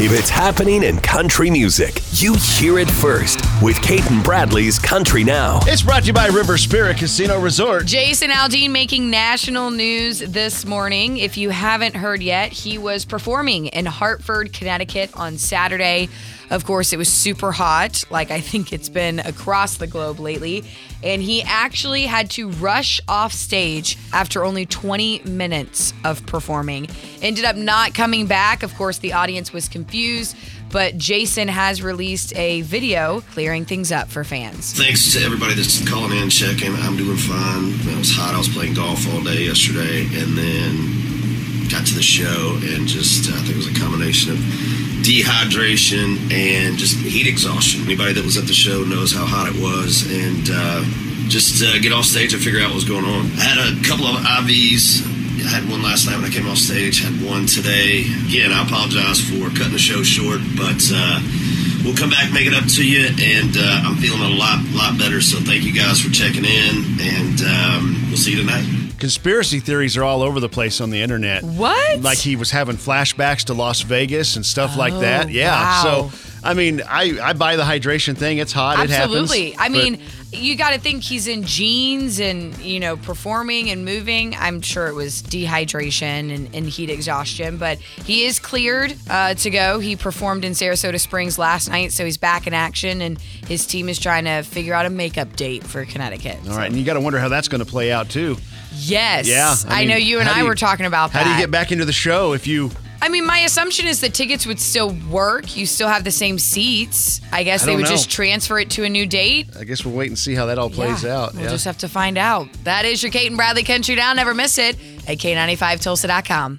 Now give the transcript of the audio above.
if it's happening in country music, you hear it first with Cait and Bradley's Country Now. It's brought to you by River Spirit Casino Resort. Jason Aldean making national news this morning. If you haven't heard yet, he was performing in Hartford, Connecticut on Saturday. Of course, it was super hot, like I think it's been across the globe lately. And he actually had to rush off stage after only 20 minutes of performing. Ended up not coming back. Of course, the audience was confused, but Jason has released a video clearing things up for fans. Thanks to everybody that's calling in, checking. I'm doing fine. It was hot. I was playing golf all day yesterday, and then got to the show, and just I think it was a combination of dehydration and just heat exhaustion. Anybody that was at the show knows how hot it was, and uh, just uh, get off stage and figure out what was going on. I had a couple of IVs. I had one last night when I came off stage. Had one today. Again, I apologize for cutting the show short, but uh, we'll come back, make it up to you, and uh, I'm feeling a lot, lot better. So thank you guys for checking in, and um, we'll see you tonight. Conspiracy theories are all over the place on the internet. What? Like he was having flashbacks to Las Vegas and stuff like that. Oh, Yeah. wow. So, I mean, I, I buy the hydration thing. It's hot. Absolutely. It happens. Absolutely. I mean, you got to think he's in jeans and, you know, performing and moving. I'm sure it was dehydration and, and heat exhaustion, but he is cleared uh, to go. He performed in Sarasota Springs last night, so he's back in action, and his team is trying to figure out a makeup date for Connecticut. all right. And you got to wonder how that's going to play out, too. Yes. Yeah. I, know you and I you- were talking about that. How do you get back into the show if you. I mean, my assumption is that tickets would still work. You still have the same seats. I guess I they would know. just transfer it to a new date. I guess we'll wait and see how that all plays Yeah, out. We'll yeah. just have to find out. That is your Cait and Bradley Country Now. Never miss it at K95Tulsa.com.